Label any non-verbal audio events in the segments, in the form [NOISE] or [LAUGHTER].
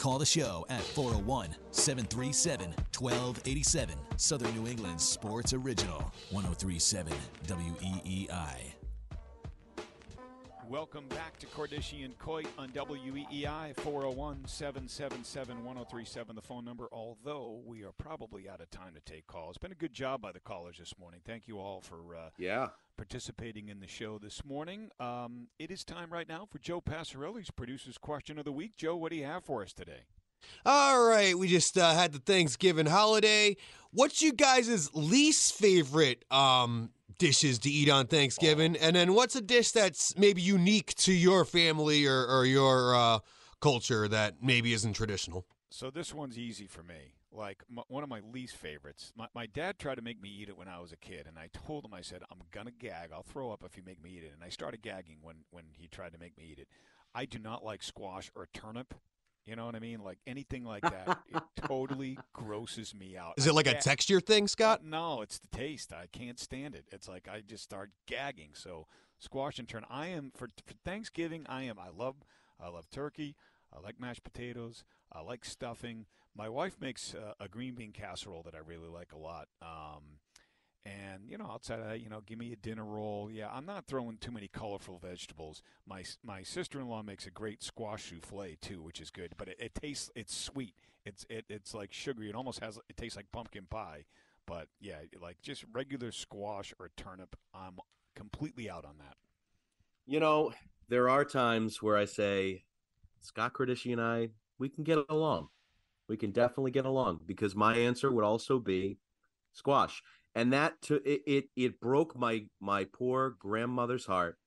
Call the show at 401 737 1287. Southern New England Sports Original 1037 WEEI. Welcome back to Cordischi and Coit on WEEI 401 777 1037, the phone number. Although we are probably out of time to take calls. Been a good job by the callers this morning. Thank you all for uh, yeah participating in the show this morning. Um, it is time right now for Joe Passarelli's producer's question of the week. Joe, what do you have for us today? All right, we just uh, had the Thanksgiving holiday. What's you guys' least favorite um, dishes to eat on Thanksgiving? And then what's a dish that's maybe unique to your family or, or your uh, culture that maybe isn't traditional? So this one's easy for me. Like m- one of my least favorites. My, my dad tried to make me eat it when I was a kid, and I told him, I said, I'm gonna gag. I'll throw up if you make me eat it. And I started gagging when when he tried to make me eat it. I do not like squash or turnip. You know what I mean? Like anything like that, it [LAUGHS] totally grosses me out. Is it like a ga- texture thing, Scott? no, it's the taste. I can't stand it. It's like I just start gagging. So squash and turn. I am for, for Thanksgiving. I am. I love. I love turkey. I like mashed potatoes. I like stuffing. My wife makes uh, a green bean casserole that I really like a lot. Um, and you know, outside of that, you know, give me a dinner roll. Yeah, I'm not throwing too many colorful vegetables. My my sister-in-law makes a great squash souffle too, which is good. But it, it tastes it's sweet. It's it, it's like sugary. It almost has it tastes like pumpkin pie. But yeah, like just regular squash or turnip, I'm completely out on that. You know, there are times where I say, Scott Cordischi and I, we can get along. We can definitely get along because my answer would also be squash. And that to it, it it broke my my poor grandmother's heart.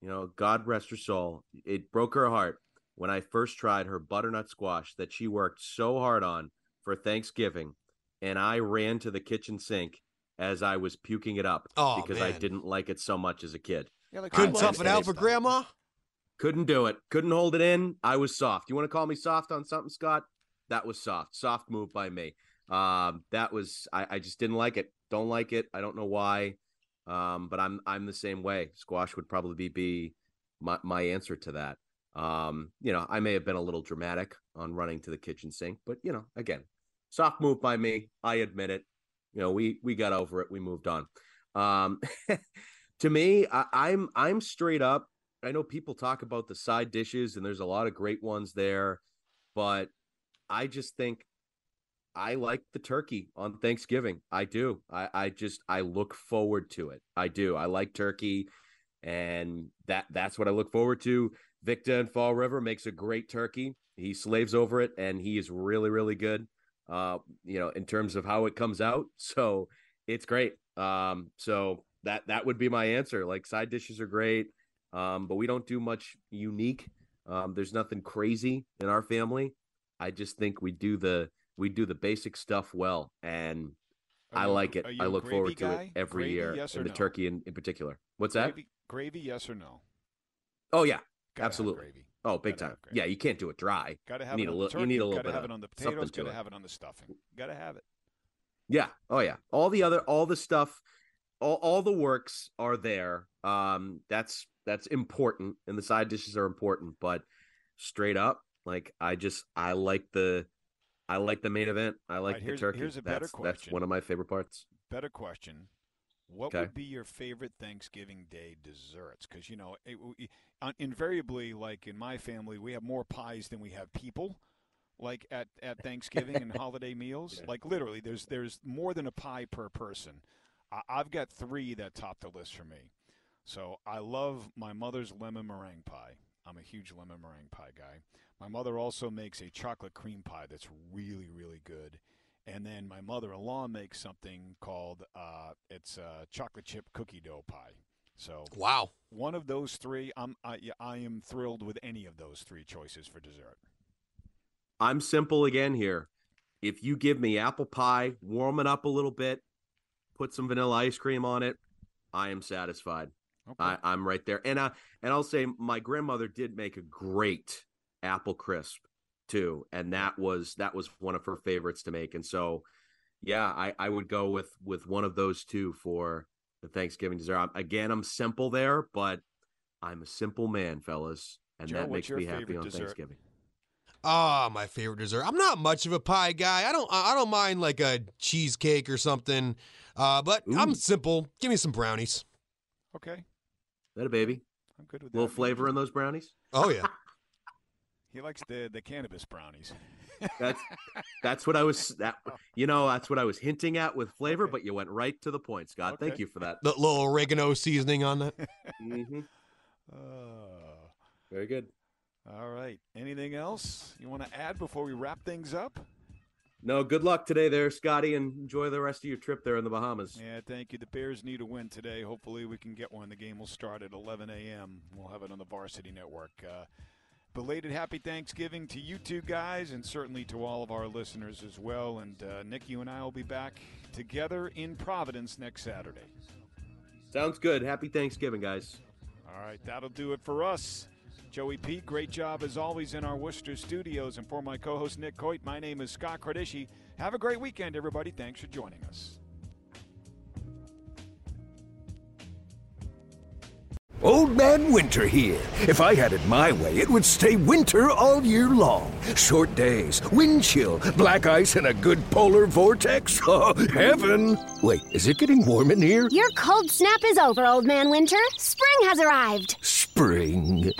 You know, God rest her soul. It broke her heart when I first tried her butternut squash that she worked so hard on for Thanksgiving, and I ran to the kitchen sink as I was puking it up Oh, because I didn't like it so much as a kid. Yeah, like Couldn't tough it out for grandma? Couldn't do it. Couldn't hold it in. I was soft. You want to call me soft on something, Scott? That was soft. Soft move by me. Um, that was I, I just didn't like it. Don't like it. I don't know why. Um, but I'm I'm the same way. Squash would probably be, my my answer to that. Um, you know, I may have been a little dramatic on running to the kitchen sink, but you know, again, soft move by me. I admit it. You know, we we got over it. We moved on. Um, [LAUGHS] to me, I, I'm I'm straight up. I know people talk about the side dishes, and there's a lot of great ones there, but I just think I like the turkey on Thanksgiving. I do. I, I just I look forward to it. I do. I like turkey, and that that's what I look forward to. Victor in Fall River makes a great turkey. He slaves over it, and he is really really good. Uh, you know, in terms of how it comes out, [LAUGHS] so it's great. Um, so that that would be my answer. Like side dishes are great, um, but we don't do much unique. Um, there's nothing crazy in our family. I just think we do the we do the basic stuff well, and Are I you like it. you I look gravy forward to it every Gravy, year, yes and the no? turkey in, in particular. What's that? Gravy, gravy, yes or no? Oh yeah, Gotta have absolutely. gravy. Oh, big Gotta time. have gravy. Yeah, you can't do it dry. Got to You have need it a little- the you need a little gotta bit have of it on the something potatoes. to Got to it. have it on the stuffing. Got to have it. Yeah. Oh yeah. All the other all the stuff all, all the works are there. Um that's that's important and the side dishes are important, but straight up, like I just I like the I like the main event. I like right, the turkey. here's a better that's, that's one of my favorite parts. Better question. What Okay. would be your favorite Thanksgiving Day desserts? Because you know, it, uh, invariably, like in my family, we have more pies than we have people. Like at, at [LAUGHS] Thanksgiving and holiday meals, like literally, there's there's more than a pie per person. I, I've got three that top the list for me. So I love my mother's lemon meringue pie. I'm a huge lemon meringue pie guy. My mother also makes a chocolate cream pie that's really really good. And then my mother-in-law makes something called uh, it's a chocolate chip cookie dough pie. So Wow. one of those three, I'm I, I am thrilled with any of those three choices for dessert. I'm simple again here. If you give me apple pie, warm it up a little bit, put some vanilla ice cream on it, I am satisfied. Okay. I, I'm right there. And I and I'll say my grandmother did make a great apple crisp too. And that was that was one of her favorites to make. And so yeah, I, I would go with with one of those two for the Thanksgiving dessert. I'm- Again, I'm simple there, but I'm a simple man, fellas. And Joe, that makes me happy on dessert? Thanksgiving. Ah, my favorite dessert. I'm not much of a pie guy. I don't. I don't mind like a cheesecake or something. Uh, but I'm simple. Give me some brownies. okay, That a baby? I'm good with A little flavor in those brownies? Oh yeah. [LAUGHS] He likes the the cannabis brownies. [LAUGHS] That's that's what I was that you know that's what I was hinting at with flavor, Okay. but you went right to the point, Scott. Thank you for that. the little oregano seasoning on that. [LAUGHS] hmm Uh, Very good. all right. Anything else you want to add before we wrap things up? No, good luck today, there, Scotty, and enjoy the rest of your trip there in the Bahamas. Yeah, thank you. The Bears need a win today. Hopefully, we can get one. The game will start at 11 a.m. We'll have it on the Varsity Network. Uh, belated happy Thanksgiving to you two guys, and certainly to all of our listeners as well. And uh, Nick, you and I will be back together in Providence next Saturday. Sounds good. Happy Thanksgiving, guys. All right, that'll do it for us. Joey Pete, great job as always in our Worcester studios. And for my co host Nick Coit, my name is Scott Cordischi. Have a great weekend, everybody. Thanks for joining us. Old Man Winter here. If I had it my way, it would stay winter all year long. Short days, wind chill, black ice, and a good polar vortex. [LAUGHS] Oh, heaven! Wait, is it getting warm in here? Your cold snap is over, Old Man Winter. Spring has arrived. Spring.